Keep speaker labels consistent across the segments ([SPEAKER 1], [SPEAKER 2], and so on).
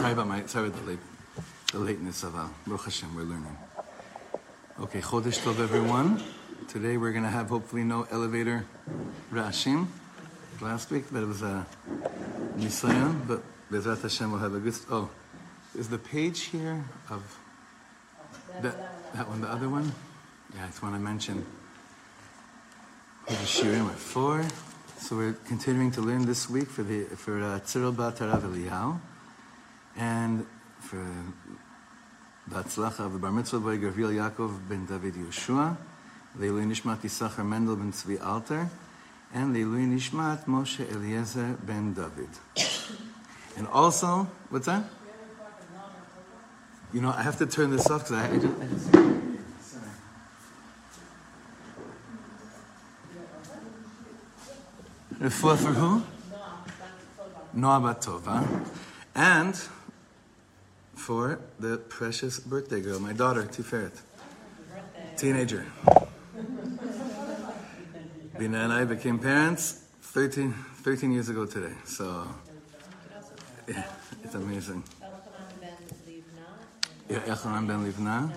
[SPEAKER 1] Sorry about my sorry about the late the lateness of uh, Baruch Hashem. We're learning. Okay, Chodesh Tov, everyone. Today we're to have hopefully no elevator rashim. Last week, it was a nisayon. But Bezrat Hashem will have a good. Oh, is the page here of that that one the other one? Yeah, it's one I mentioned. Shirim are four. So we're continuing to learn this week for the for uh, Tziril Bat Eliyahu, and for the Atzlacha of the Bar Mitzvah boy Gavriel Yaakov ben David Yeshua, Leilui Nishmat Yisachar Mendel ben Tzvi Alter, and Leilui Nishmat Moshe Eliezer ben David. And also, what's that? You know, I have to turn this off because I, I just. Refuah for who? Noah Batova. And for the precious birthday girl, my daughter, Tiferet. Teenager. Bina and I became parents 13, 13 years ago today. So, yeah, it's amazing. Yeah, Elchanan ben Livna,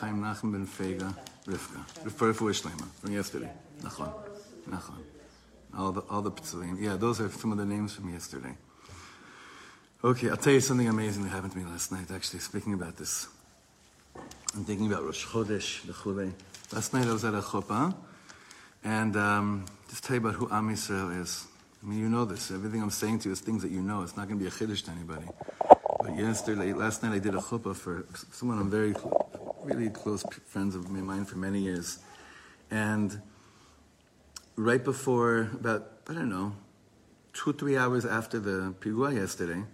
[SPEAKER 1] Chaim Nachum ben Fega, Rivka. Refuah Shlema from yesterday. Nachon. Nachon. All the all the Ptzulim. Yeah, those are some of the names from yesterday. Okay, I'll tell you something amazing that happened to me last night. Actually, speaking about this, I'm thinking about Rosh Chodesh, the Chulei. Last night I was at a chuppah, and um, just tell you about who Am Yisrael is. I mean, you know this. Everything I'm saying to you is things that you know. It's not going to be a chiddush to anybody. But yesterday, last night, I did a chuppah for someone I'm very, really close friends of mine for many years, and right before, about, I don't know, two, three hours after the pigua yesterday,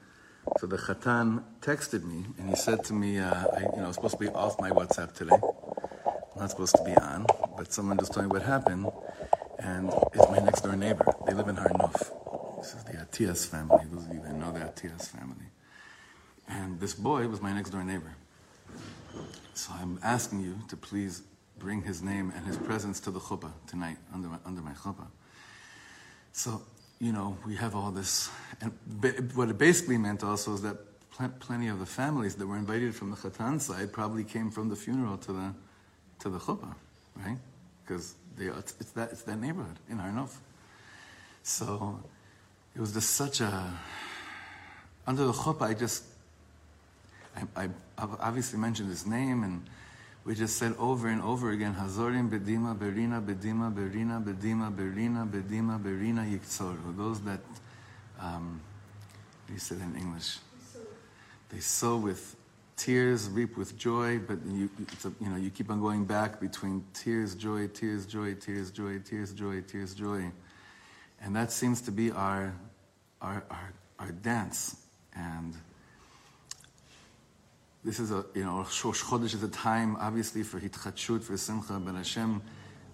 [SPEAKER 1] so the Khatan texted me and he said to me, uh, I, you know, I was supposed to be off my WhatsApp today. I'm not supposed to be on, but someone just told me what happened, and it's my next door neighbor. They live in Har Nof. This is the Atias family. Those of you that know the Atias family. And this boy was my next door neighbor. So I'm asking you to please bring his name and his presence to the chuppah tonight under my, under my chuppah. So, you know, we have all this. And what it basically meant also is that pl- plenty of the families that were invited from the Khatan side probably came from the funeral to the, to the chuppah, right? Because it's, it's, that, it's that neighborhood in Har Nof. So it was just such a. Under the chuppah, I just. I, I obviously mentioned his name and we just said over and over again, Hazorim bedima berina bedima berina bedima berina bedima berina yikzoru. Those that, um, you said in English, they sow with tears, reap with joy, but you, a, you know, you keep on going back between tears, joy, tears, joy, tears, joy, tears, joy, tears, joy. And that seems to be our, our, our, our dance. And this is a, you know, Rosh Chodesh is a time, obviously, for Hitchachut, for Simcha, but Hashem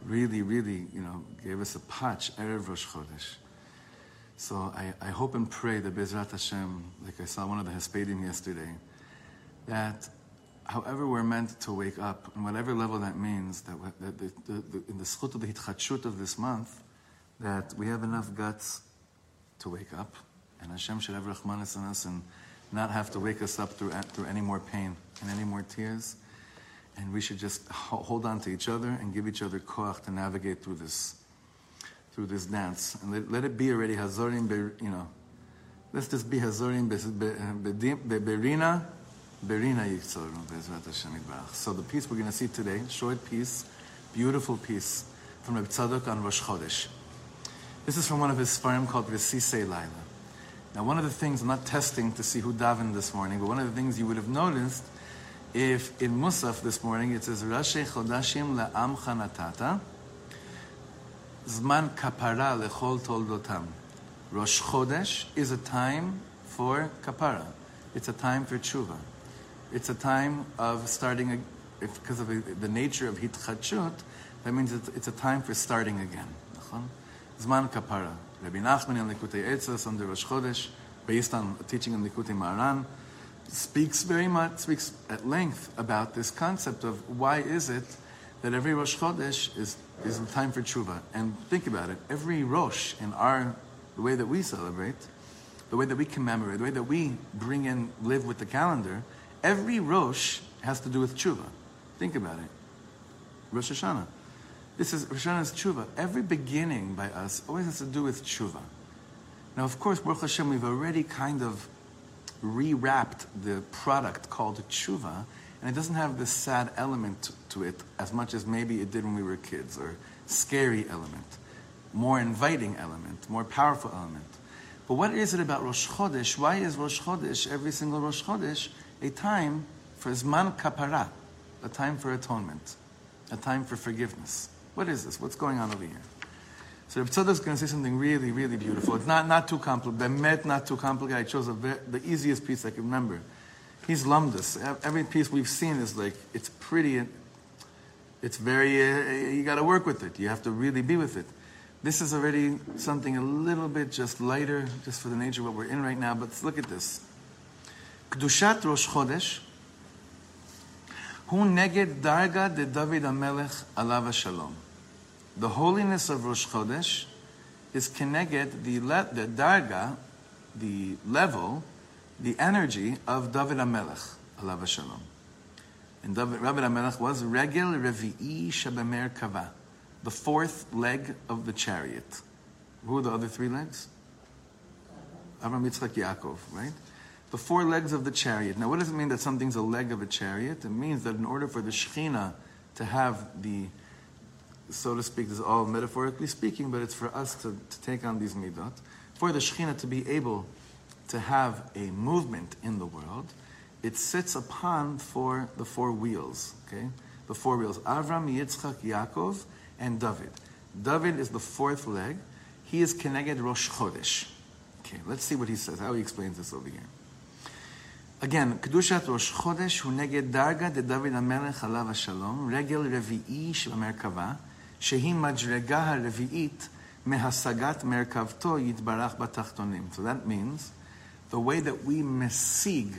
[SPEAKER 1] really, really, you know, gave us a patch, Erev Rosh Chodesh. So I, I hope and pray that Bezrat Hashem, like I saw one of the Hespedim yesterday, that however we're meant to wake up, on whatever level that means, that, that the, the, the, in the schut of the Hitchachut of this month, that we have enough guts to wake up, and Hashem should have Rahmanas on us and not have to wake us up through, through any more pain and any more tears. And we should just hold on to each other and give each other koach to navigate through this, through this dance. And let, let it be already hazorim, be, you know, let's just be hazorim berina, berina yitzorun bezrat Hashem So the piece we're going to see today, short piece, beautiful piece from Reb Tzadok on Rosh Chodesh. This is from one of his farm called Resisei Laila. Now, one of the things, I'm not testing to see who davened this morning, but one of the things you would have noticed, if in Musaf this morning it says, Roshei Chodashim la'am chanatata, Zman kapara lechol toldotam. Rosh Chodesh is a time for kapara. It's a time for tshuva. It's a time of starting, a, if, because of the nature of hitchachut, that means it's, it's a time for starting again. Zman kapara. Rabbi Nachman in Likutei on the Rosh Chodesh, based on teaching in Likutei Moharan, speaks very much, speaks at length about this concept of why is it that every Rosh Chodesh is, is a time for tshuva. And think about it, every Rosh in our, the way that we celebrate, the way that we commemorate, the way that we bring in, live with the calendar, every Rosh has to do with tshuva. Think about it. Rosh Hashanah. This is Rosh Hashanah's tshuva. Every beginning by us always has to do with tshuva. Now, of course, Baruch Hashem, we've already kind of rewrapped the product called tshuva, and it doesn't have this sad element to it as much as maybe it did when we were kids, or scary element, more inviting element, more powerful element. But what is it about Rosh Chodesh? Why is Rosh Chodesh, every single Rosh Chodesh, a time for Zman Kapara, a time for atonement, a time for forgiveness? What is this? What's going on over here? So Reb Tzadok is going to say something really, really beautiful. It's not, not too complicated. met not too complicated. I chose the easiest piece I can remember. He's lummed us. Every piece we've seen is like, it's pretty, it's very, uh, you got to work with it. You have to really be with it. This is already something a little bit just lighter, just for the nature of what we're in right now. But look at this. Kedushat Rosh Chodesh, hu neged darga de David HaMelech alav shalom the holiness of Rosh Chodesh is connected the, le- the darga, the level, the energy of David HaMelech, alav shalom. And David, David HaMelech was Regel Revi'i sheba'Merkava, the fourth leg of the chariot. Who are the other three legs? Abraham, Yitzchak, Yaakov, right? The four legs of the chariot. Now, what does it mean that something's a leg of a chariot? It means that in order for the Shekhinah to have the so to speak, this is all metaphorically speaking, but it's for us to, to take on these midot, for the Shekhinah to be able to have a movement in the world, it sits upon for the four wheels, okay? The four wheels, Avram, Yitzchak, Yaakov, and David. David is the fourth leg. He is connected Rosh Chodesh. Okay, let's see what he says, how he explains this over here. Again, Kedushat Rosh Chodesh hu neged darga de David HaMelech alav ha-shalom, regel revi'i shel merkava, shehi madrega ha-revi'it mehasagat merkavto yitbarach batachtonim. So that means, the way that we mesig,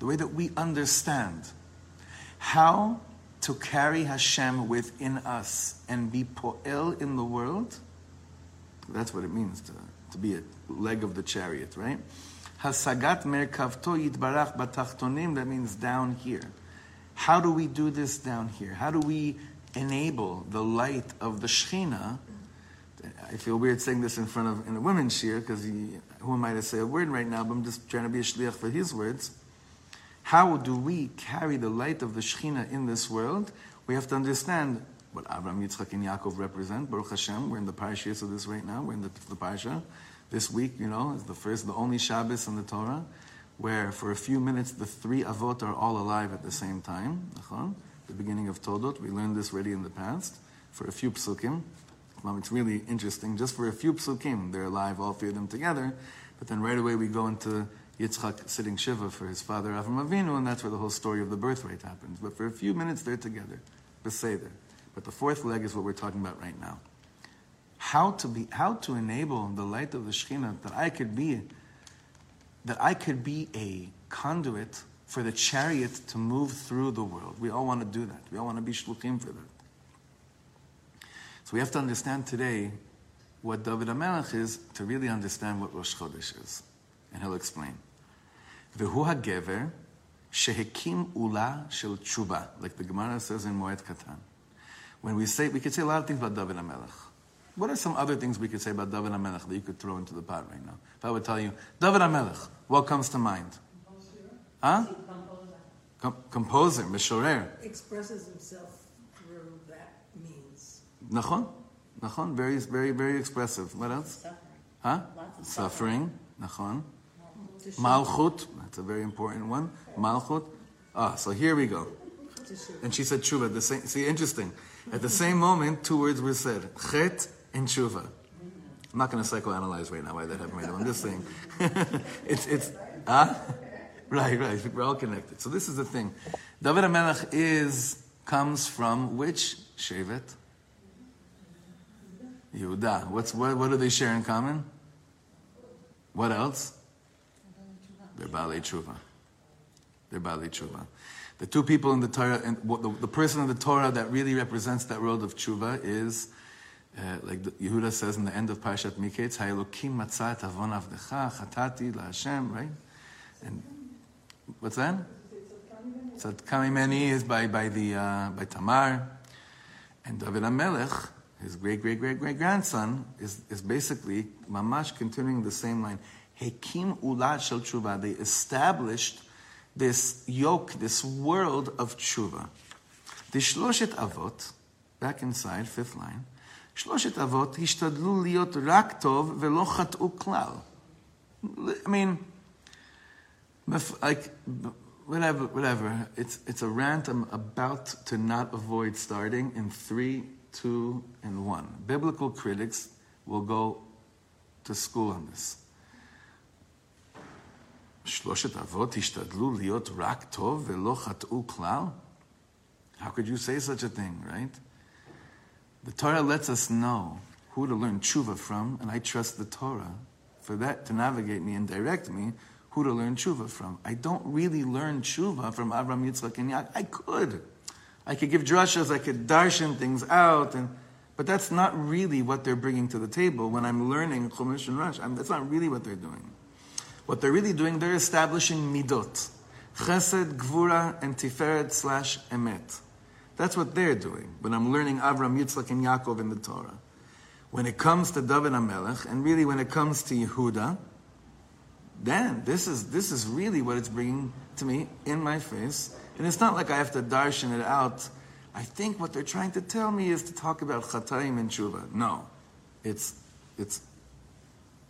[SPEAKER 1] the way that we understand how to carry Hashem within us and be po'el in the world, that's what it means to, to be a leg of the chariot, right? Hasagat merkavto yitbarach batachtonim, that means down here. How do we do this down here? How do we enable the light of the Shekhinah. I feel weird saying this in front of in a women's shir because who am I to say a word right now? But I'm just trying to be a shliach for his words. How do we carry the light of the Shekhinah in this world? We have to understand what Abraham, Yitzchak, and Yaakov represent. Baruch Hashem, we're in the parashas of this right now. We're in the, the parasha. This week, you know, is the first, the only Shabbos in the Torah, where for a few minutes the three avot are all alive at the same time uh-huh, the beginning of Toldot. We learned this already in the past for a few psukim. It's really interesting. Just for a few psukim, they're alive, all three of them together. But then right away we go into Yitzchak sitting Shiva for his father Avram Avinu, and that's where the whole story of the birthright happens. But for a few minutes they're together, Beseder. But the fourth leg is what we're talking about right now. How to be, how to enable the light of the Shekhinah that I could be, that I could be a conduit for the chariot to move through the world. We all want to do that. We all want to be shluchim for that. So we have to understand today what David HaMelech is to really understand what Rosh Chodesh is. And he'll explain. V'hu ha'gever shehekim ula shel tshuva, like the Gemara says in Moed Katan. When we say, we could say a lot of things about David HaMelech. What are some other things we could say about David HaMelech that you could throw into the pot right now? If I would tell you, David HaMelech, what comes to mind? Huh? Com- composer, Mishorer.
[SPEAKER 2] Expresses himself through that means.
[SPEAKER 1] Nachon? Nachon, very, very, very expressive. What else?
[SPEAKER 3] Suffering.
[SPEAKER 1] Huh?
[SPEAKER 3] Lots of
[SPEAKER 1] Suffering. Nachon. Malchut, that's a very important one. Malchut. Ah, so here we go. And she said tshuva. The same, see, interesting. At the same moment, two words were said: chet and tshuva. I'm not going to psychoanalyze right now why that happened. Right now. I'm just saying, it's it's huh? Right, right. We're all connected. So this is the thing. David HaMelech is, comes from which Shevet? Yehuda. What's, what, what do they share in common? What else? They're Baalei Tshuva. They're Baalei Tshuva. The two people in the Torah, and the, the person in the Torah that really represents that world of Tshuva is Uh, like Yehuda says in the end of Parashat Miketz, Ha'elokim matzah et avon avdecha, chatati la Hashem, right? And what's that? Tzadkam Imeni is by, by, the, uh, by Tamar. And David HaMelech, his great, great, great, great grandson, is, is basically mamash continuing the same line. Hekim ulat shel tshuva. They established this yoke, this world of tshuva. The shloshet avot, back inside, fifth line. שלושת אבות השתדלו להיות רק טוב ולא חטאו כלל. I mean, like, whatever, whatever. It's, it's a rant I'm about to not avoid starting in three, two, and one. Biblical critics will go to school on this. שלושת אבות השתדלו להיות רק טוב ולא חטאו כלל? How could you say such a thing, right? The Torah lets us know who to learn tshuva from, and I trust the Torah for that to navigate me and direct me who to learn tshuva from. I don't really learn tshuva from Avram, Yitzchak, and Yaakov. I could. I could give drashas, I could darshan things out, and, but that's not really what they're bringing to the table when I'm learning Chumash and Rash. that's not really what they're doing. What they're really doing, they're establishing midot. Chesed, Gvura, and Tiferet slash Emet. That's what they're doing when I'm learning Avram, Yitzchak, and Yaakov in the Torah. When it comes to David HaMelech, and really when it comes to Yehuda, then this is, this is really what it's bringing to me in my face. And it's not like I have to darshan it out. I think what they're trying to tell me is to talk about chataim and tshuva. No, it's it's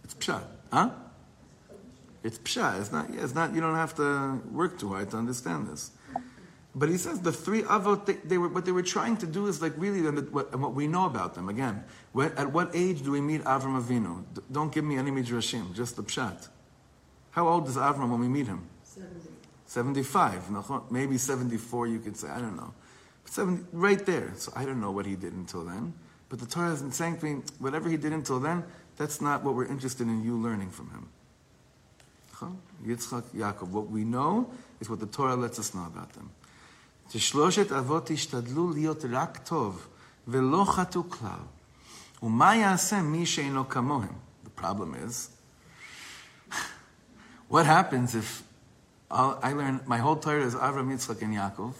[SPEAKER 1] it's pshat, huh? It's pshat. It's not. It's not. You don't have to work too hard to understand this. But he says the three avot, they, they, were, what they were trying to do is like really, what, what we know about them. Again, what, at what age do we meet Avram Avinu? D- don't give me any midrashim, just the pshat. How old is Avram when we meet him?
[SPEAKER 2] 70.
[SPEAKER 1] 75. Maybe 74, you could say. I don't know. 70, right there. So I don't know what he did until then. But the Torah isn't saying to me, whatever he did until then, that's not what we're interested in you learning from him. Yitzchak, Yaakov. What we know is what the Torah lets us know about them. ששלושת אבות השתדלו להיות רק טוב ולא חטאו כלל. ומה יעשה מי שאינו כמוהם? The problem is, what happens if I learn, my whole Torah is Avram, Yitzchak, and Yaakov,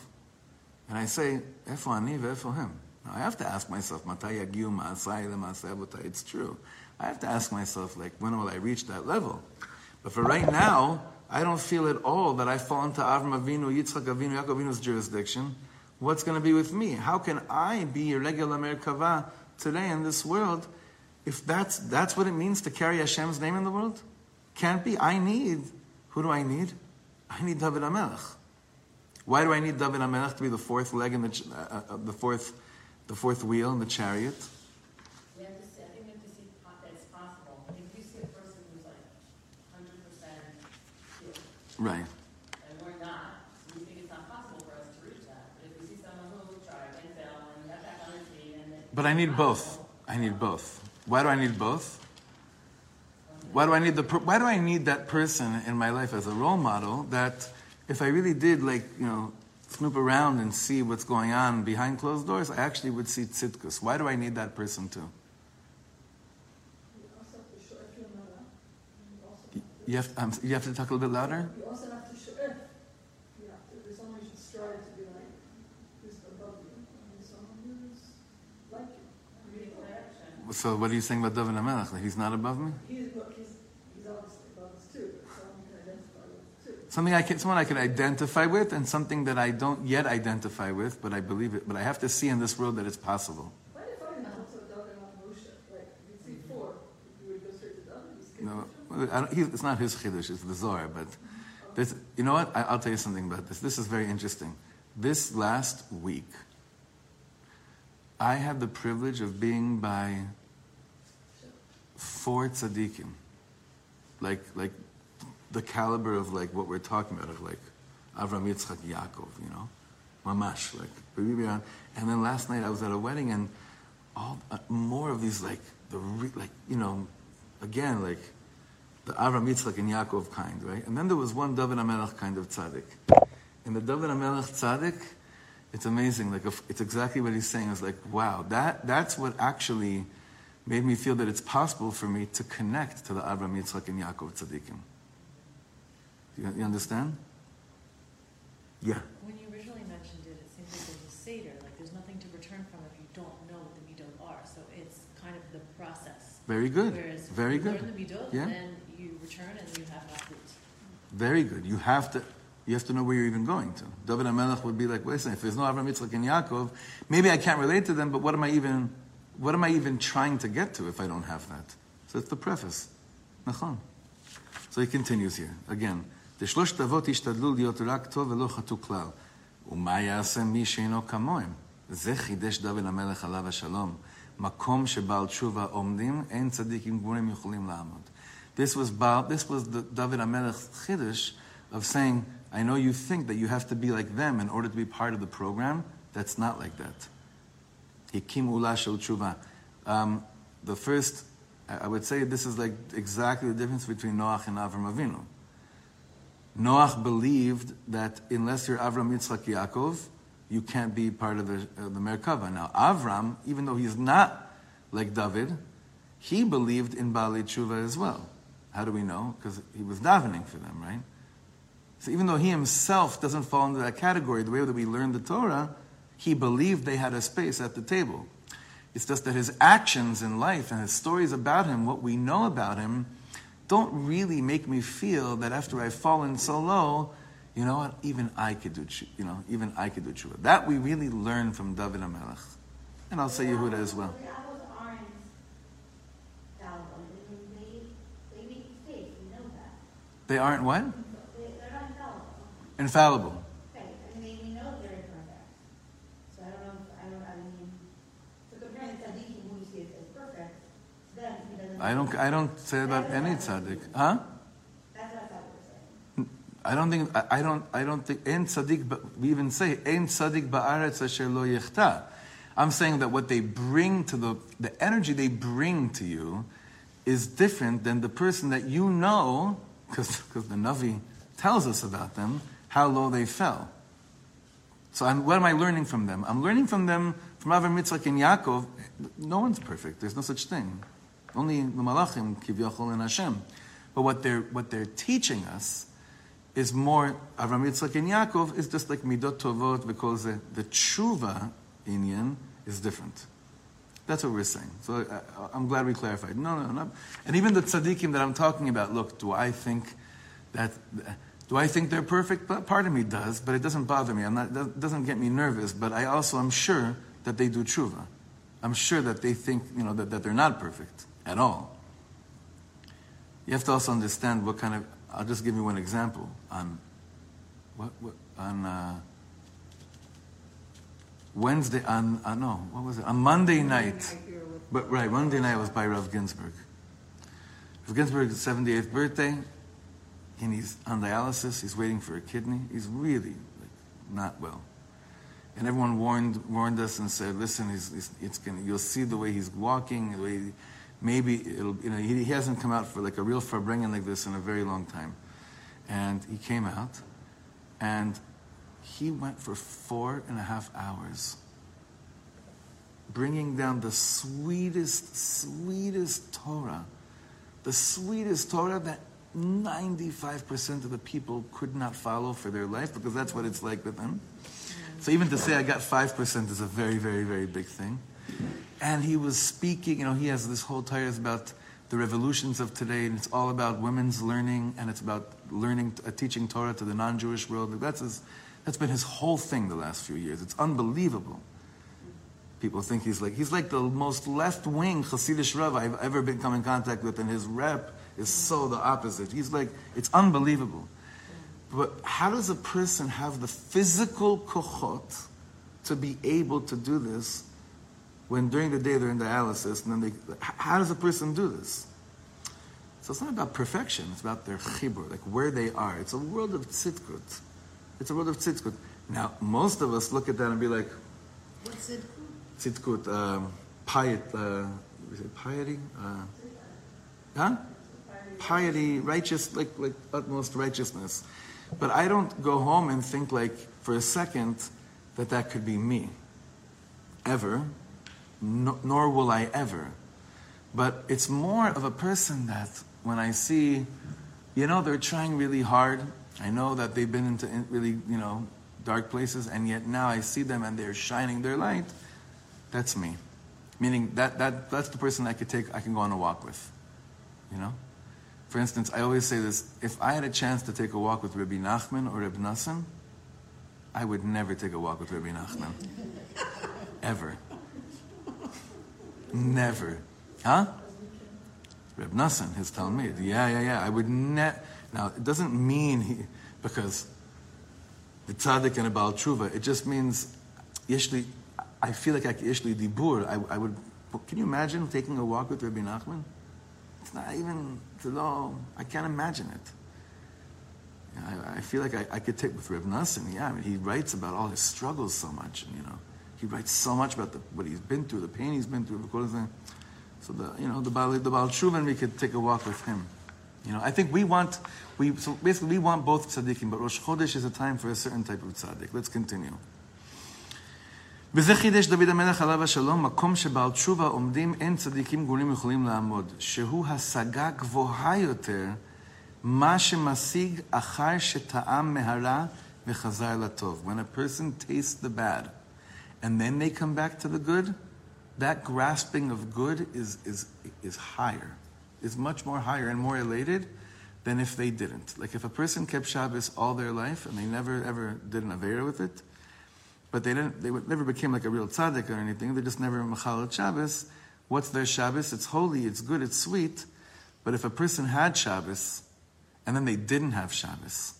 [SPEAKER 1] and I say, איפה אני ואיפה הם? Now I have to ask myself, מתי יגיעו מעשיי למעשי אבותיי? It's true. I have to ask myself, like, when will I reach that level? But for right now, I don't feel at all that I fall into Avram Avinu, Yitzchak Avinu, Yaakov Avinu's jurisdiction. What's going to be with me? How can I be a regular Merkava today in this world if that's, that's what it means to carry Hashem's name in the world? Can't be. I need, who do I need? I need David HaMelech. Why do I need David HaMelech to be the fourth leg in the, uh, uh, the fourth, the fourth wheel in the chariot? Right. And
[SPEAKER 3] we're not. we think it's not possible for us to reach that. But if we see someone who tried and failed and got back on their feet and
[SPEAKER 1] But I need both. I need both. Why do I need both? Why do I need the why do I need that person in my life as a role model that if I really did like, you know, snoop around and see what's going on behind closed doors, I actually would see tzidkus. Why do I need that person too? You have, um, you have to talk a little bit louder?
[SPEAKER 2] You also have to show, eh, you have to, there's someone you should strive to be like, who's above you, and someone who's like you.
[SPEAKER 1] So what are you saying about David HaMelech? He's not above me?
[SPEAKER 2] He's, look, he's, he's obviously above us too, but someone can identify with too.
[SPEAKER 1] Something I can, someone I can identify with, and something that I don't yet identify with, but I believe it. But I have to see in this world that it's possible.
[SPEAKER 2] Why do you find also David and Moshe? Like, you see four, you would go straight to David,
[SPEAKER 1] No it's not his chiddush, it's the Zohar, but this, you know what? I, will tell you something about this. This is very interesting. This last week, I had the privilege of being by four tzaddikim, like like the caliber of like what we're talking about, of like Avram Yitzchak Yaakov, you know, mamash, like and then last night I was at a wedding and all uh, more of these like the re, like you know, again like the Avram Yitzchak and Yaakov kind, right? And then there was one David HaMelech kind of tzaddik. And the David HaMelech tzaddik, It's amazing. Like if, it's exactly what he's saying. It's like, wow, that that's what actually made me feel that it's possible for me to connect to the Abraham, Yitzchak, and Yaakov tzaddikim. You, you understand? Yeah.
[SPEAKER 4] When you originally mentioned it, it seems like there's a seder, like there's nothing to return from if you don't know what the midot are. So it's kind of the process.
[SPEAKER 1] Very good.
[SPEAKER 4] Whereas
[SPEAKER 1] Very
[SPEAKER 4] you
[SPEAKER 1] good.
[SPEAKER 4] learn the midot,
[SPEAKER 1] Yeah
[SPEAKER 4] return and you have Malchut.
[SPEAKER 1] Very good. You have to. You have to know where you're even going to. David HaMelech would be like, listen, if there's no Avraham, Yitzchak, and Yaakov, maybe I can't relate to them, but what am I even, what am I even trying to get to if I don't have that? So it's the preface. Nachon. So he continues here again. דשלושת אבות השתדלו להיות רק טוב ולא חטאו כלל. ומה יעשה מי שאינו כמוהם? זה חידש דוד המלך עליו השלום. מקום שבעל תשובה עומדים, אין צדיקים גמורים יכולים לעמוד. This was, Baal, this was the David HaMelech's chiddush of saying, I know you think that you have to be like them in order to be part of the program. That's not like that. Hikim ula tshuva. Um, the first, I would say this is like exactly the difference between Noach and Avram Avinu. Noach believed that unless you're Avram Yitzchak Yaakov, you can't be part of the, uh, the Merkava. Now, Avram, even though he's not like David, he believed in Baalei Tshuva as well. How do we know? Because he was davening for them, right? So even though he himself doesn't fall into that category, the way that we learn the Torah, he believed they had a space at the table. It's just that his actions in life and his stories about him, what we know about him, don't really make me feel that after I've fallen so low, you know what, even I could do, you know, even I could do tshuva. That we really learn from David HaMelech. And I'll say Yehuda as well.
[SPEAKER 5] The apples aren't fallible. I mean, they, they make mistakes, we know that.
[SPEAKER 1] They aren't what?
[SPEAKER 5] They, they're not infallible.
[SPEAKER 1] Infallible.
[SPEAKER 5] I don't I don't,
[SPEAKER 1] say about any tzaddik. Huh?
[SPEAKER 5] That's what I saying.
[SPEAKER 1] I don't think I I don't I don't think ein tzaddik. But we even say ein tzaddik ba'aretz asher lo yechta. I'm saying that what they bring to the the energy they bring to you is different than the person that you know because the Navi tells us about them how low they fell. So I'm, what am I learning from them? I'm learning from them from Avram Yitzchak and Yaakov. No one's perfect. There's no such thing. Only the Malachim kivyachol and Hashem. But what they're what they're teaching us is more Avram Yitzchak and Yaakov is just like midot tovot because the, the tshuva inyan is different. That's what we're saying. So I, I'm glad we clarified. No, no, no. And even the tzaddikim that I'm talking about. Look, do I think that? Uh, do I think they're perfect? But part of me does, but it doesn't bother me. I'm not. It doesn't get me nervous. But I also am sure that they do tshuva. I'm sure that they think you know that, that they're not perfect at all. You have to also understand what kind of. I'll just give you one example on what, what on uh, Wednesday on uh, no what was it on Monday night. But right, Monday night was by Rav Ginsburg. Rav Ginsburg's 78th birthday, and he's on dialysis. He's waiting for a kidney. He's really like, not well. And everyone warned warned us and said, "Listen, he's, he's, it's gonna, you'll see the way he's walking. The way he, maybe it'll, you know, he, he hasn't come out for like a real Farbrengen like this in a very long time." And he came out, and he went for four and a half hours, bringing down the sweetest, sweetest Torah, the sweetest Torah that 95% of the people could not follow for their life because that's what it's like with them. So even to say I got 5% is a very, very, very big thing. And he was speaking, you know, he has this whole Torah about the revolutions of today, and it's all about women's learning, and it's about learning, uh, teaching Torah to the non-Jewish world. That's his, that's been his whole thing the last few years. It's unbelievable. People think he's like he's like the most left-wing Hasidic Rav I've ever been come in contact with, and his rep is so the opposite. He's like it's unbelievable. But how does a person have the physical kochot to be able to do this when during the day they're in dialysis, and then they, how does a person do this? So it's not about perfection, it's about their chibur, like where they are. It's a world of tzidkut. It's a word of tzidkut. Now, most of us look at that and be like,
[SPEAKER 4] What's it?
[SPEAKER 1] tzidkut, um, piety, uh, is it piety? Uh, huh? Piety, righteous, like, like utmost righteousness. But I don't go home and think like, for a second, that that could be me. Ever. No, nor will I ever. But it's more of a person that when I see, you know, they're trying really hard. I know that they've been into really, you know, dark places, and yet now I see them and they're shining their light. That's me. Meaning that, that that's the person I could take, I can go on a walk with. You know? For instance, I always say this if I had a chance to take a walk with Rabbi Nachman or Rabbi Noson, I would never take a walk with Rabbi Nachman. Ever. Never. Huh? Reb Noson, his Talmud. Yeah, yeah, yeah. I would ne Now, it doesn't mean he, because the tzaddik and a Baal Tshuva, it just means, yeshli, I feel like I yeshli dibur. I, I would, can you imagine taking a walk with Rabbi Nachman? It's not even, it's all, I can't imagine it. I, I feel like I, I could take with Reb Noson. Yeah, I mean, he writes about all his struggles so much, and you know, he writes so much about the, what he's been through, the pain he's been through. So the, you know, the Baal, the Baal Shuvan, we could take a walk with him. You know, I think we want, we, so basically we want both tzaddikim, but Rosh Chodesh is a time for a certain type of tzaddik. Let's continue. וזה חידש דוד המלך עליו השלום, מקום שבעל תשובה עומדים אין צדיקים גאולים יכולים לעמוד, שהוא השגה גבוהה יותר, מה שמשיג אחר שטעם מהרע וחזר לטוב. When a person tastes the bad, and then they come back to the good, that grasping of good is, is, is higher, is much more higher and more elated than if they didn't. Like if a person kept Shabbos all their life and they never ever did an Avera with it, but they didn't, they never became like a real tzaddik or anything, they just never machal Shabbos. What's their Shabbos? It's holy, it's good, it's sweet. But if a person had Shabbos and then they didn't have Shabbos,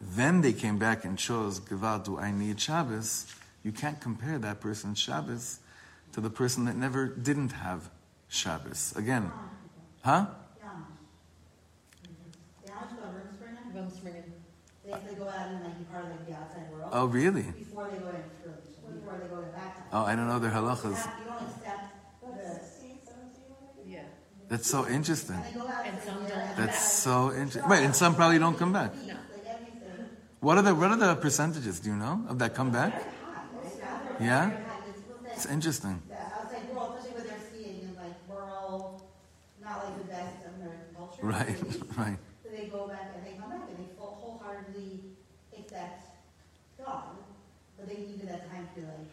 [SPEAKER 1] then they came back and chose, Gevadu, I need Shabbos, you can't compare that person's Shabbos to the person that never didn't have Shabbos. Again, huh?
[SPEAKER 5] Yeah. Yeah, how much about rooms right now?
[SPEAKER 4] Rumspringa.
[SPEAKER 5] They, they go out and like be part of like the outside world.
[SPEAKER 1] Oh, really?
[SPEAKER 5] Before they go in, before they go in that.
[SPEAKER 1] Oh, I don't know their
[SPEAKER 5] You
[SPEAKER 1] halachas.
[SPEAKER 5] You don't accept the,
[SPEAKER 4] Yeah.
[SPEAKER 1] That's so interesting.
[SPEAKER 5] and they go out
[SPEAKER 4] And some
[SPEAKER 5] there
[SPEAKER 4] don't
[SPEAKER 1] That's so interesting. Right, and some probably don't come back.
[SPEAKER 4] No.
[SPEAKER 1] What are the what are the percentages? Do you know of that come back? Yeah, it's interesting.
[SPEAKER 5] The outside world, especially when they're seeing in like rural, not like the best American culture.
[SPEAKER 1] Right,
[SPEAKER 5] So
[SPEAKER 1] right.
[SPEAKER 5] they go back and they come back and they full wholeheartedly accept God, but they needed that time to like,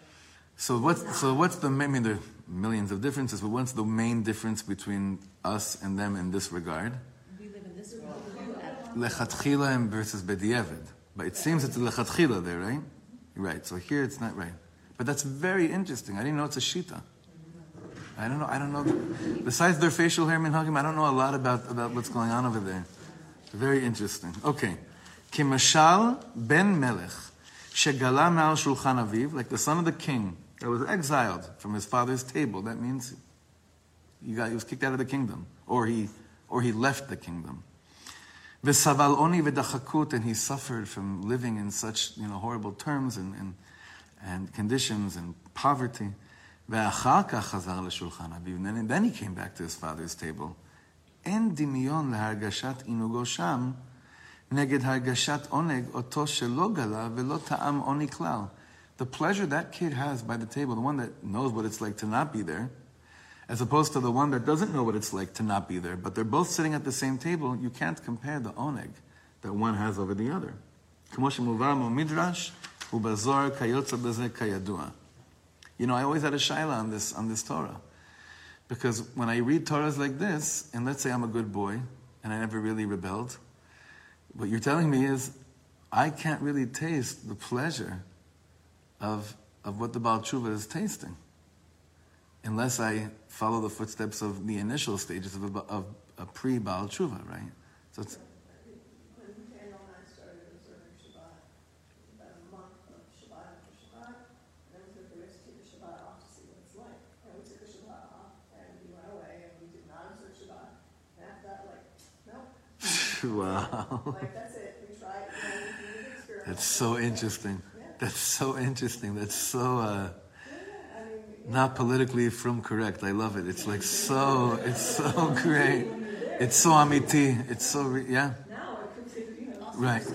[SPEAKER 1] So what's so what's the I mean there are millions of differences, but what's the main difference between us and them in this regard?
[SPEAKER 4] We live in this world. At-
[SPEAKER 1] Lechatchila versus bediavad. But it seems it's a lechatchila there, right? Right. So here it's not right. But that's very interesting. I didn't know it's a shita. I don't know. I don't know. Besides their facial hair, minhagim, I don't know a lot about, about what's going on over there. Very interesting. Okay. Kimashal ben melech shegala ma'al shulchan aviv, like the son of the king that was exiled from his father's table. That means he, got, he was kicked out of the kingdom, or he, or he left the kingdom. V'saval oni v'dachakut, and he suffered from living in such you know horrible terms and, and, and conditions and poverty. Ve'achar כך חזר לשולחן אביו, and then, then he came back to his father's table. אין דמיון להרגשת עינוגו שם נגד הרגשת עונג אותו שלא גלה ולא טעם עוני כלל. The pleasure that kid has by the table, the one that knows what it's like to not be there, as opposed to the one that doesn't know what it's like to not be there, but they're both sitting at the same table, you can't compare the oneg that one has over the other. כמו שמובא מהמדרש, ובזוהר כיוצא בזה כידוע. You know, I always had a shaila on this, on this Torah. Because when I read Torahs like this, and let's say I'm a good boy, and I never really rebelled, what you're telling me is, I can't really taste the pleasure of, of what the Baal Tshuva is tasting unless I follow the footsteps of the initial stages of a, of a pre Baal Tshuva, right? So it's,
[SPEAKER 2] When Daniel and I started observing Shabbat, about a month of Shabbat after Shabbat, and then we took the risk to take a Shabbat off to see what it's like. And we took a Shabbat off, and we went away, and we did not observe Shabbat. And after that, like, nope,
[SPEAKER 1] wow.
[SPEAKER 2] like, that's it, we tried, you know, we did the experiment.
[SPEAKER 1] That's so interesting. That's so interesting. That's so uh,
[SPEAKER 2] Yeah, I mean, yeah.
[SPEAKER 1] not politically from correct. I love it. It's like so, it's so great. It's so amiti. It's so, re- yeah,
[SPEAKER 2] Now I could say, you know,
[SPEAKER 1] right.
[SPEAKER 4] to,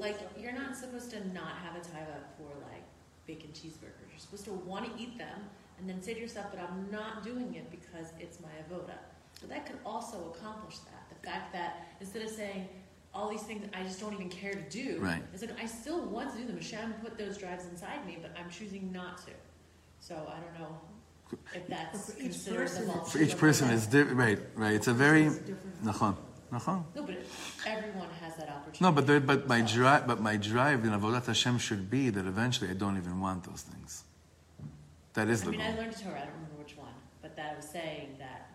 [SPEAKER 4] like, you're not supposed to not have a taiva for like bacon cheeseburgers. You're supposed to want to eat them and then say to yourself, but I'm not doing it because it's my avoda. So that could also accomplish that. The fact that instead of saying all these things I just don't even care to do,
[SPEAKER 1] Right.
[SPEAKER 4] it's like I still want to do them. Hashem put those drives inside me, but I'm choosing not to. So I don't know if that's
[SPEAKER 2] For each
[SPEAKER 4] considered
[SPEAKER 2] person,
[SPEAKER 4] the
[SPEAKER 2] it's-
[SPEAKER 1] For each person, it's di- right, right. It's a very
[SPEAKER 2] It's different.
[SPEAKER 1] nachon, nachon.
[SPEAKER 4] No, but everyone has that opportunity.
[SPEAKER 1] No, but there, but my drive, but my drive in avodat Hashem should be that eventually I don't even want those things. That is
[SPEAKER 4] I
[SPEAKER 1] the
[SPEAKER 4] mean, I learned a Torah. I don't remember which one, but that I was saying that that you're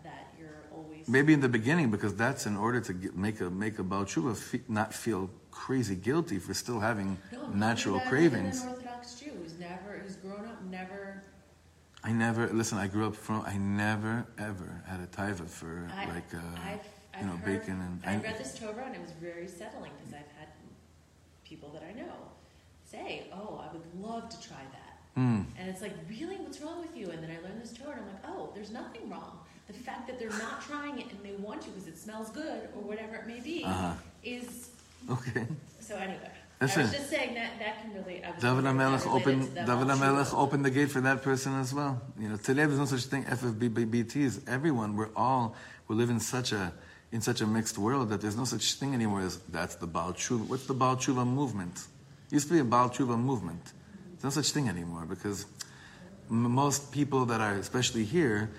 [SPEAKER 4] always
[SPEAKER 1] Maybe in the beginning, because that's in order to get, make a make a Baal Tshuva fe- not feel crazy guilty for still having
[SPEAKER 4] no,
[SPEAKER 1] natural cravings.
[SPEAKER 4] An Orthodox Jew who's never, who's grown up, never.
[SPEAKER 1] I never listen. I grew up from. I never ever had a taiva for
[SPEAKER 4] I,
[SPEAKER 1] like uh,
[SPEAKER 4] I've, I've
[SPEAKER 1] you know
[SPEAKER 4] heard,
[SPEAKER 1] bacon and
[SPEAKER 4] I,
[SPEAKER 1] I-
[SPEAKER 4] read this Torah and it was very settling because I've had people that I know say, "Oh, I would love to try that,"
[SPEAKER 1] Mm,
[SPEAKER 4] and it's like, "Really, what's wrong with you?" And then I learned this Torah and I'm like, "Oh, there's nothing wrong." The fact that they're not trying it and they want to because it smells good or whatever it may be
[SPEAKER 1] Uh-huh.
[SPEAKER 4] is
[SPEAKER 1] okay.
[SPEAKER 4] so. Anyway,
[SPEAKER 1] Listen.
[SPEAKER 4] I was just saying that that can was
[SPEAKER 1] David
[SPEAKER 4] wondering if that HaMelech
[SPEAKER 1] opened David
[SPEAKER 4] HaMelech
[SPEAKER 1] opened the gate for that person as well. You know, today there's no such thing FFBBTs. Everyone, we're all we live in such a in such a mixed world that there's no such thing anymore as that's the Baal Tshuva. What's the Baal Tshuva movement? used to be a Baal Tshuva movement. There's no such thing anymore because m- most people that are, especially here,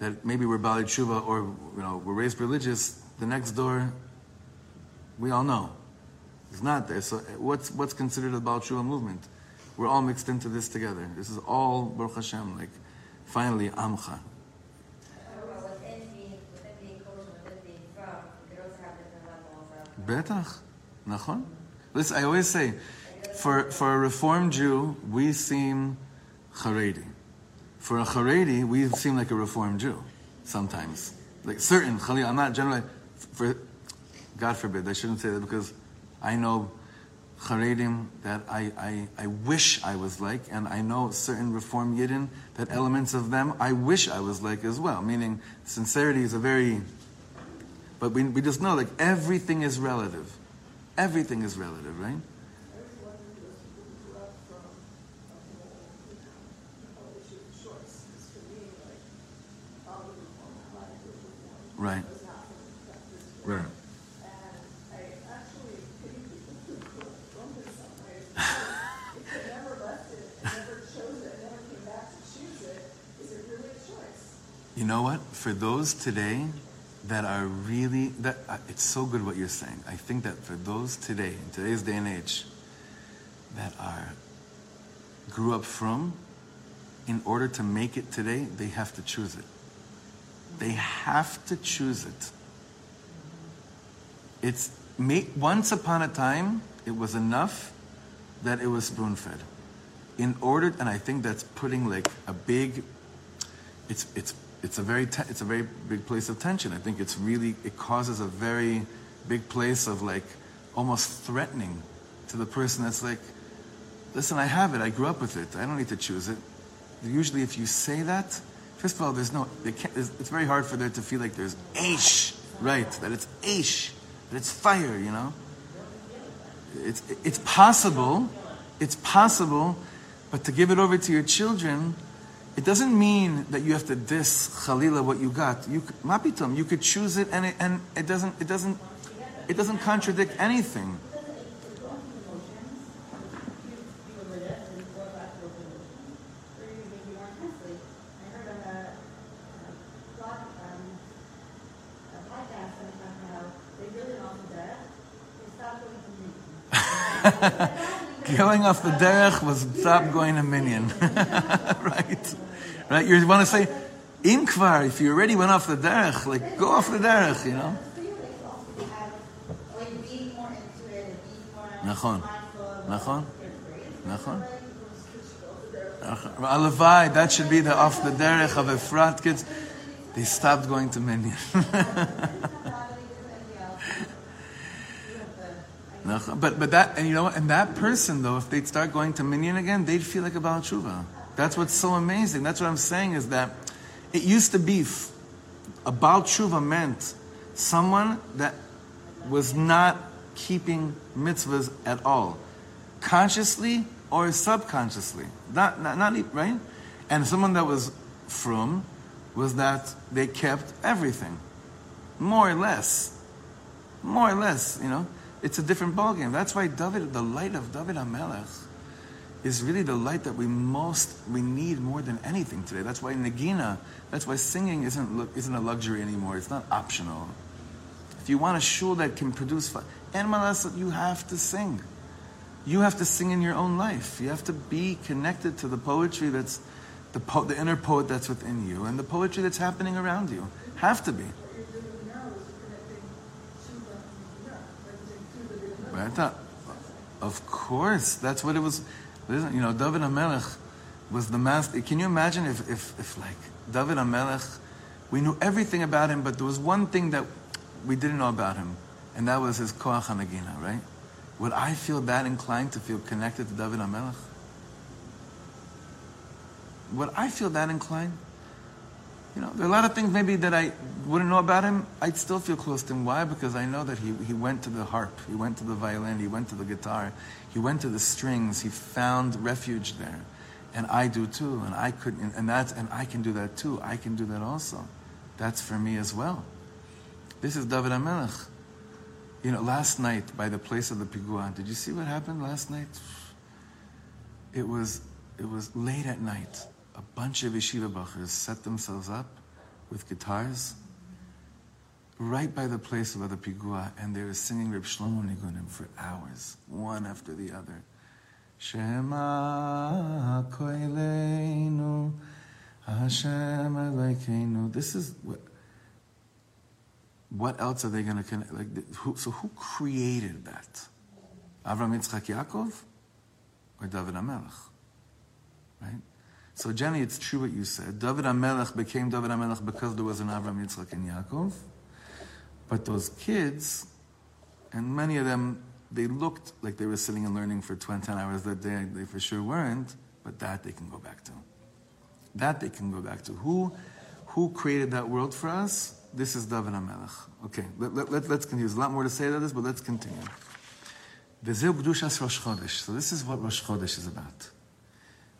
[SPEAKER 1] that maybe we're Baalei Tshuva or you know were raised religious, the next door, we all know, is not there. So uh, what's what's considered a Baal Tshuva movement? We're all mixed into this together. This is all Baruch Hashem, like finally Amcha. Betach, nachon. Listen, I always say, for for a Reformed Jew, we seem Haredi. For a Haredi, we seem like a Reformed Jew sometimes. Like certain Khalil, I'm not generally for. God forbid, I shouldn't say that because I know Haredim that I, I, I wish I was like, and I know certain Reform Yidden that elements of them I wish I was like as well. Meaning, sincerity is a very. But we, we just know, like, everything is relative. Everything is relative, right?
[SPEAKER 2] I was wondering those people who grew up from a whole, you know, the whole issue of choice. Because for me, like, all the reform, my life was reform.
[SPEAKER 1] Right.
[SPEAKER 2] Was not from Baptist.
[SPEAKER 1] Right.
[SPEAKER 2] And I actually pity people who grew up from it some ways. because If they never left it, and never chose it, and never came back to choose it, is it really a choice?
[SPEAKER 1] You know what? For those today that are really that uh, it's so good what you're saying. I think that for those today, in today's day and age, that are grew up from, in order to make it today, they have to choose it. They have to choose it. It's ma- once upon a time, it was enough that it was spoon fed. In order, and I think that's putting like a big it's it's it's a very te- it's a very big place of tension. I think it's really it causes a very big place of like almost threatening to the person that's like, listen, I have it. I grew up with it. I don't need to choose it. Usually, if you say that, first of all, there's no. Can't, it's, very hard for there to feel like there's aish, right? That it's aish, that it's fire. You know. It's it's possible, it's possible, but to give it over to your children. It doesn't mean that you have to diss Khalila what you got. You mapitum, you could choose it, and it, and it doesn't it doesn't it doesn't contradict anything. Going off the derech was stop going a minion, right? Right? You want to say, Inkvar, if you already went off the derech, like go off the derech, you know. נכון, נכון, נכון. Alavai, that should be the off the derech of Efrat kids. They stopped going to Minyan. But but that and you know? And that person though, if they'd start going to Minyan again, they'd feel like a Baal Tshuva. That's what's so amazing. That's what I'm saying is that it used to be a Baal Tshuva meant someone that was not keeping mitzvahs at all, consciously or subconsciously. Not, not, not right? And someone that was from was that they kept everything, more or less. More or less, you know. It's a different ballgame. That's why David, the light of David HaMelech, is really the light that we most we need more than anything today. That's why Nagina, that's why singing isn't isn't a luxury anymore. It's not optional. If you want a shul that can produce, and malasat, you have to sing. You have to sing in your own life. You have to be connected to the poetry that's the, po- the inner poet that's within you and the poetry that's happening around you. Have to be.
[SPEAKER 2] What you're doing now is connecting Shiva and Gina,
[SPEAKER 1] I thought, of course, that's what it was. You know, David HaMelech was the master. Can you imagine if, if, if like, David HaMelech, we knew everything about him, but there was one thing that we didn't know about him, and that was his Koach HaNagina, right? Would I feel that inclined to feel connected to David HaMelech? Would I feel that inclined? You know, there are a lot of things maybe that I wouldn't know about him. I'd still feel close to him. Why? Because I know that he, he went to the harp, he went to the violin, he went to the guitar, he went to the strings, he found refuge there. And I do too. And I could and that's and I can do that too. I can do that also. That's for me as well. This is David HaMelech. You know, last night by the place of the Pigua, did you see what happened last night? It was it was late at night. A bunch of yeshiva bachers set themselves up with guitars right by the place of the Pigua, and they were singing Reb Shlomo Nigunim for hours, one after the other. Shema koileinu, Hashem Elokeinu. This is what. What else are they going to connect? Like, who, so who created that? Avram Yitzchak Yaakov or David HaMelech? Right? So Jenny, it's true what you said. David HaMelech became David HaMelech because there was an Avram, Yitzchak, and Yaakov. But those kids, and many of them, they looked like they were sitting and learning for 20 hours that day. They for sure weren't, but that they can go back to. That they can go back to. Who, who created that world for us? This is David HaMelech. Okay, let, us let, let, continue. There's a lot more to say about this, but let's continue. So this is what Rosh Chodesh is about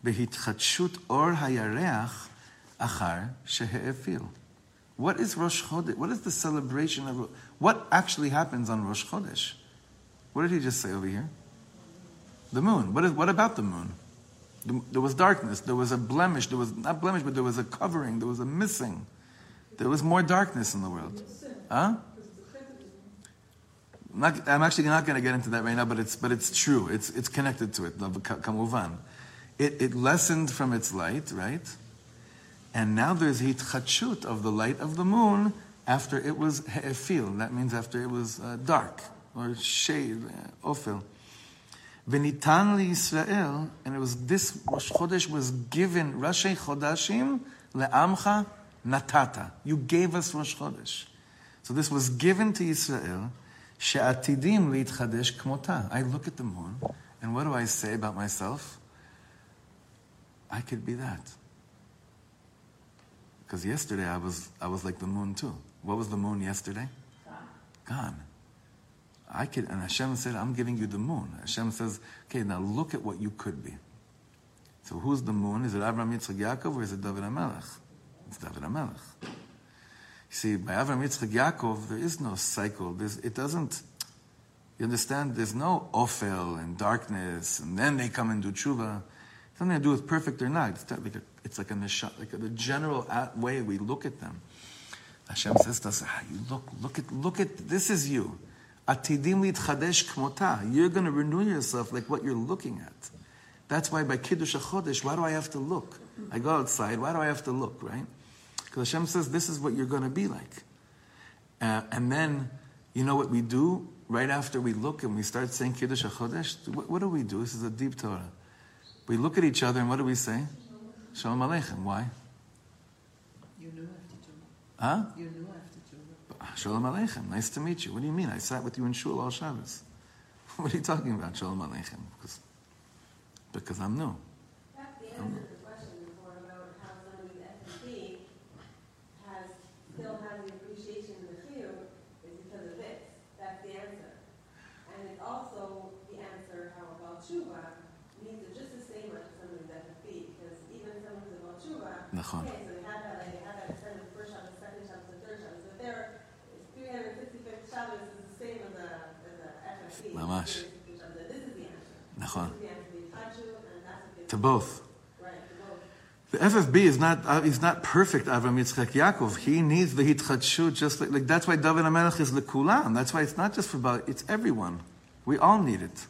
[SPEAKER 1] בהתחדשות אור הירח אחר שהאפיל. What is Rosh Chodesh? What is the celebration of? What actually happens on Rosh Chodesh? What did he just say over here? The moon. What is? What about the moon? The- There was darkness. There was a blemish. There was not blemish, but there was a covering. There was a missing. There was more darkness in the world. Huh? I'm, not, I'm actually not going to get into that right now, but it's but it's true. It's it's connected to it. Kamuvan. It it lessened from its light, right? And now there's hitchachut of the light of the moon after it was he'efil. That means after it was uh, dark or shade, uh, ofil. V'nitan Yisrael, and it was this Rosh Chodesh was given Roshei Chodashim le'amcha natata. You gave us Rosh Chodesh, so this was given to Yisrael. She'atidim li'itchadesh kmota. I look at the moon, and what do I say about myself? I could be that. Because yesterday I was I was like the moon too. What was the moon yesterday? Gone. I could, and Hashem said, "I'm giving you the moon." Hashem says, "Okay, now look at what you could be." So who's the moon? Is it Avraham Yitzchak Yaakov or is it David HaMelech? It's David HaMelech. You see, by Avraham Yitzchak Yaakov, there is no cycle. There's, it doesn't. You understand? There's no ofel and darkness, and then they come and do tshuva. It's nothing to do with perfect or not. It's like a, it's like a like a, the general way we look at them. Hashem says to us, ah, you look, look at, look at, this is you. Atidim litchadesh kmota. You're going to renew yourself like what you're looking at. That's why by Kiddush HaChodesh, why do I have to look? I go outside, why do I have to look, right? Because Hashem says this is what you're going to be like. Uh, and then, you know what we do right after we look and we start saying Kiddush HaChodesh? What, what do we do? This is a deep Torah. We look at each other and what do we say? Shalom Aleichem. Why?
[SPEAKER 6] You knew after Juma.
[SPEAKER 1] Huh?
[SPEAKER 6] You knew after Juma.
[SPEAKER 1] Shalom Aleichem. Nice to meet you. What do you mean? I sat with you in shul all Shabbos. What are you talking about, Shalom Aleichem? Because, because I'm new.
[SPEAKER 7] That's the
[SPEAKER 1] ממש. נכון. To both. The FFB is not, uh, is not perfect Avram Yitzchak Yaakov. He needs the Hitchatshut just like, like that's why David HaMelech is the Kulan. That's why it's not just for Baal, it's everyone. We all need it.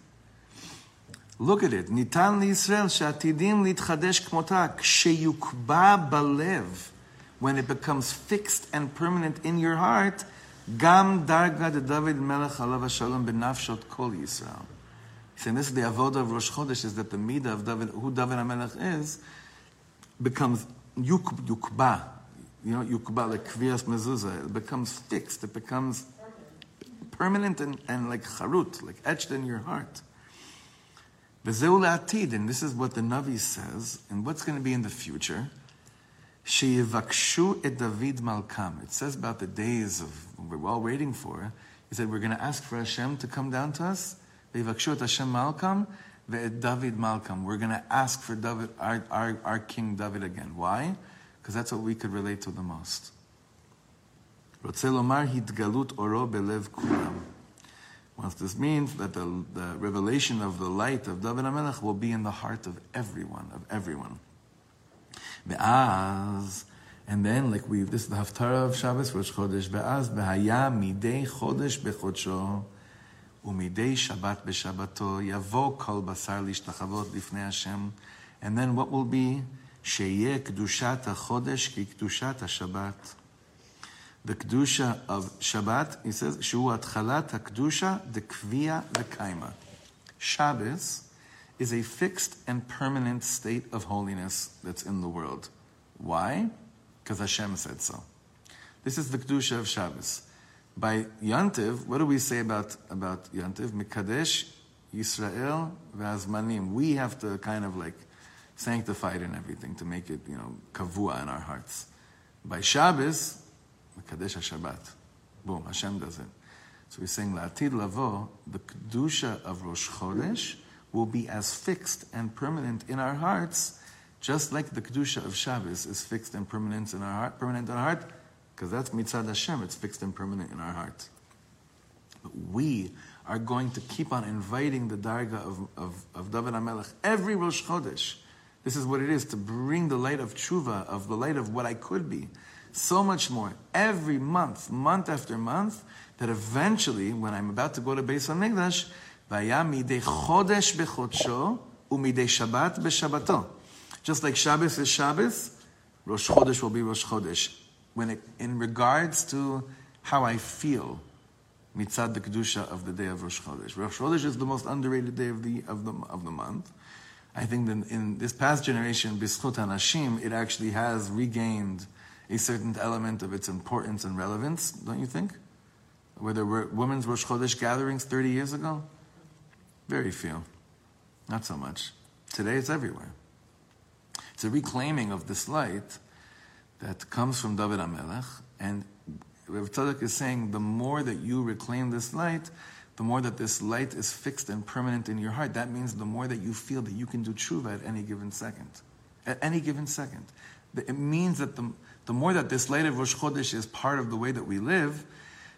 [SPEAKER 1] Look at it. Nitan Yisrael she'atidim litchadesh k'motak sheyukba balev. When it becomes fixed and permanent in your heart, Gam darga de David melech alav shalom benafshot kol Yisrael. So this, the avodah of Rosh Chodesh is that the midah of David, who David HaMelech is, becomes yuk, yukba, you know, yukba, like kviyas mezuzah. It becomes fixed. It becomes permanent and, and like charut, like etched in your heart. And this is what the Navi says, and what's going to be in the future. Sheivakshu et David Malkam. It says about the days of we're all waiting for. He said we're going to ask for Hashem to come down to us. Veyivakshu et Hashem Malkam ve'et David Malkam. We're going to ask for David, our, our, our King David again. Why? Because that's what we could relate to the most. Wants this means that the, the revelation of the light of David HaMelech will be in the heart of everyone, of everyone. Be'az. And then, like we, this is the Haftarah of Shabbos, Rosh Chodesh Be'az, Be'haya midei chodesh bechodsho, umidei Shabbat beShabbato, yavo kol basar lishtachavot lifnei Hashem. And then what will be? Sheye kedushat ha-chodesh ki kedushat shabbat The kedusha of Shabbat, he says, shu atchalat ha'kedusha dekviya dekaima. Shabbos, is a fixed and permanent state of holiness that's in the world. Why? Because Hashem said so. This is the Kedusha of Shabbos. By Yantiv, what do we say about, about Yantiv? Mikadesh, Yisrael, Vazmanim. We have to kind of like sanctify it and everything to make it, you know, kavua in our hearts. By Shabbos, Mekadesh HaShabbat. Boom, Hashem does it. So we're saying, La'atid lavo, the Kedusha of Rosh Chodesh will be as fixed and permanent in our hearts, just like the Kedusha of Shabbos is fixed and permanent in our heart, permanent in our heart, because that's Mitzad Hashem, it's fixed and permanent in our heart. But we are going to keep on inviting the Darga of, of, of David HaMelech every Rosh Chodesh. This is what it is, to bring the light of tshuva, of the light of what I could be. So much more. Every month, month after month, that eventually, when I'm about to go to Beis HaMikdash, vaya midei chodesh bechodsho, umidei Shabbat beshabbato. Just like Shabbos is Shabbos, Rosh Chodesh will be Rosh Chodesh. When it, in regards to how I feel, mitzad the kedusha of the day of Rosh Chodesh. Rosh Chodesh is the most underrated day of the of the of the month. I think that in this past generation, Bischut Hanashim, it actually has regained a certain element of its importance and relevance, don't you think? Where there were women's Rosh Chodesh gatherings 30 years ago? Very few. Not so much. Today it's everywhere. It's a reclaiming of this light that comes from David HaMelech, and Rav Tzadok is saying the more that you reclaim this light, the more that this light is fixed and permanent in your heart. That means the more that you feel that you can do tshuva at any given second. At any given second. It means that the, the more that this light of Rosh Chodesh is part of the way that we live,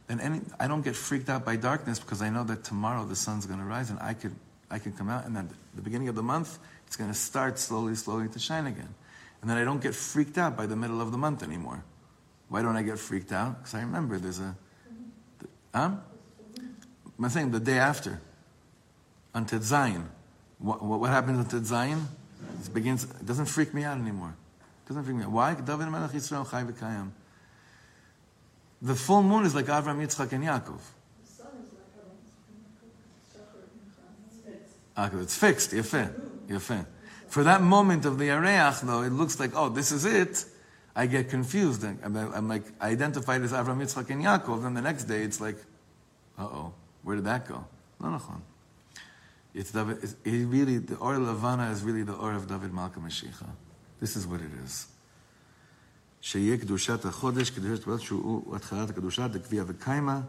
[SPEAKER 1] then any, I don't get freaked out by darkness because I know that tomorrow the sun's going to rise and I could, I can come out and then the beginning of the month, it's going to start slowly, slowly to shine again. And then I don't get freaked out by the middle of the month anymore. Why don't I get freaked out? Because I remember there's a, huh? I'm saying the day after, on Tet Zayin. What, what, what happens on Tet Zayin? It begins, it doesn't freak me out anymore. It doesn't freak me out. Why? David Melech Yisrael. The full moon is like Avram, Yitzchak, and Yaakov.
[SPEAKER 2] The sun is like a shepherd in It's
[SPEAKER 1] fixed. Yefeh. Yefeh. For that moment of the Areach, though, it looks like, oh, this is it. I get confused. I'm, I'm like, I identified as Avram, Yitzchak, and Yaakov. Then the next day, it's like, uh-oh, where did that go? No, no. It's David, it's, it really, the Or Lavana is really the Or of David Malka Mashiach. This is what it is. שיהיה קדושת החודש, קדושת החודש שהוא התחלת הקדושה, דקביע וקיימה,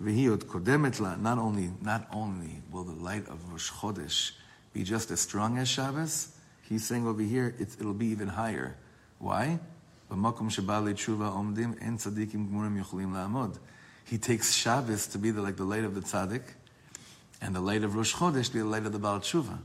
[SPEAKER 1] V'hiyot kodemet la. Not only, not only will the light of Rosh Chodesh be just as strong as Shabbos, he's saying over here it's, it'll be even higher. Why? B'makom sheba le'tshuva omdim en tzadikim gmurim yochlim la'amod. He takes Shabbos to be the, like the light of the tzaddik, and the light of Rosh Chodesh to be the light of the Baal Tshuva.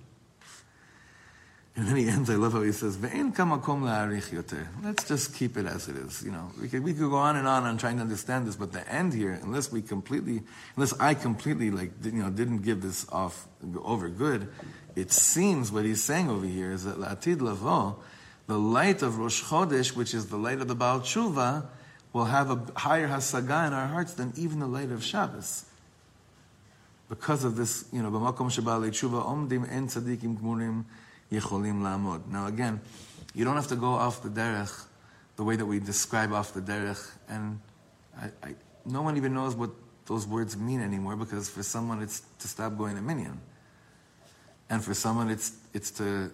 [SPEAKER 1] And then he ends, I love how he says. Let's just keep it as it is. You know, we could, we could go on and on on trying to understand this, but the end here, unless we completely, unless I completely, like, you know, didn't give this off over good, it seems what he's saying over here is that la'atid lavo, the light of Rosh Chodesh, which is the light of the Baal Tshuva, will have a higher hasaga in our hearts than even the light of Shabbos because of this, you know, b'makom sheba le'tshuva omdim en tzadikim gmurim yecholim la'amod. Now again, you don't have to go off the derech the way that we describe off the derech, and I, I, no one even knows what those words mean anymore because for someone it's to stop going to minyan, and for someone it's it's to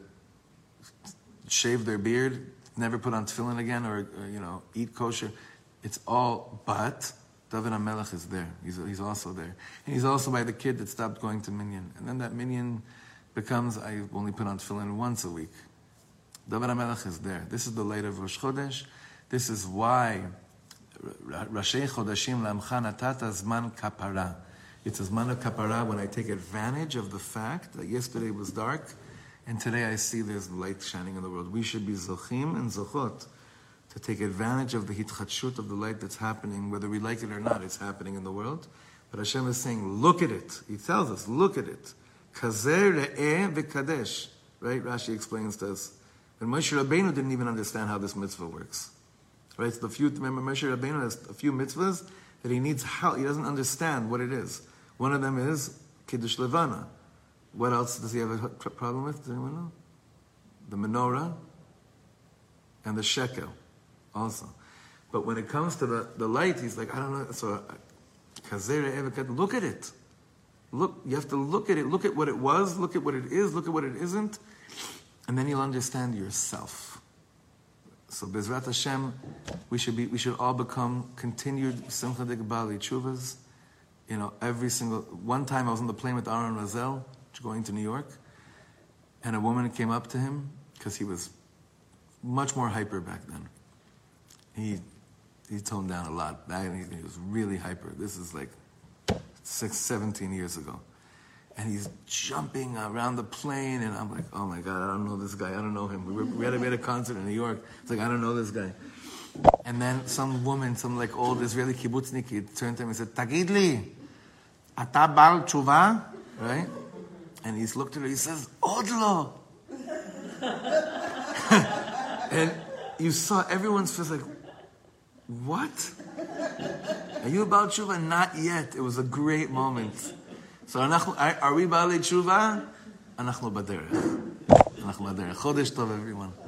[SPEAKER 1] shave their beard, never put on tefillin again, or, or you know, eat kosher. It's all, but David HaMelech is there. He's, he's also there. And he's also by the kid that stopped going to Minyan. And then that Minyan becomes, I only put on tefillin once a week. David HaMelech is there. This is the light of Rosh Chodesh. This is why Roshei Chodashim Lamcha Natata Zman Kapara. It's a Zman of Kapara when I take advantage of the fact that yesterday was dark and today I see there's light shining in the world. We should be Zochim and Zochot to take advantage of the hitchachut of the light that's happening, whether we like it or not, it's happening in the world. But Hashem is saying, look at it. He tells us, look at it. Kazer re'eh v'kadesh. Right? Rashi explains to us. And Moshe Rabbeinu didn't even understand how this mitzvah works. Right? So the few, remember Moshe Rabbeinu has a few mitzvahs that he needs help. He doesn't understand what it is. One of them is Kiddush Levana. What else does he have a problem with? Does anyone know? The menorah and the shekel also. But when it comes to the, the light, he's like, I don't know. So, look at it. Look, you have to look at it. Look at what it was. Look at what it is. Look at what it isn't. And then you'll understand yourself. So, Bezrat Hashem, we should be, we should all become continued Simcha de Chuvas. You know, every single, one time I was on the plane with Aaron Razel, going to New York, and a woman came up to him, because he was much more hyper back then. He, he toned down a lot. Back then he was really hyper. This is like six, 17 years ago. And he's jumping around the plane, and I'm like, oh my God, I don't know this guy. I don't know him. We, were, we had a, a concert in New York. It's like, I don't know this guy. And then some woman, some like old Israeli kibbutznik, turned to him and said, Tagid li, ata bal tshuva? Right? And he's looked at her, he says, Odlo! and you saw everyone's face like, what? Are you about tshuva? Not yet. It was a great moment. So אנחנו, are we בעלי תשובה? אנחנו בדרך. אנחנו בדרך. חודש טוב, everyone.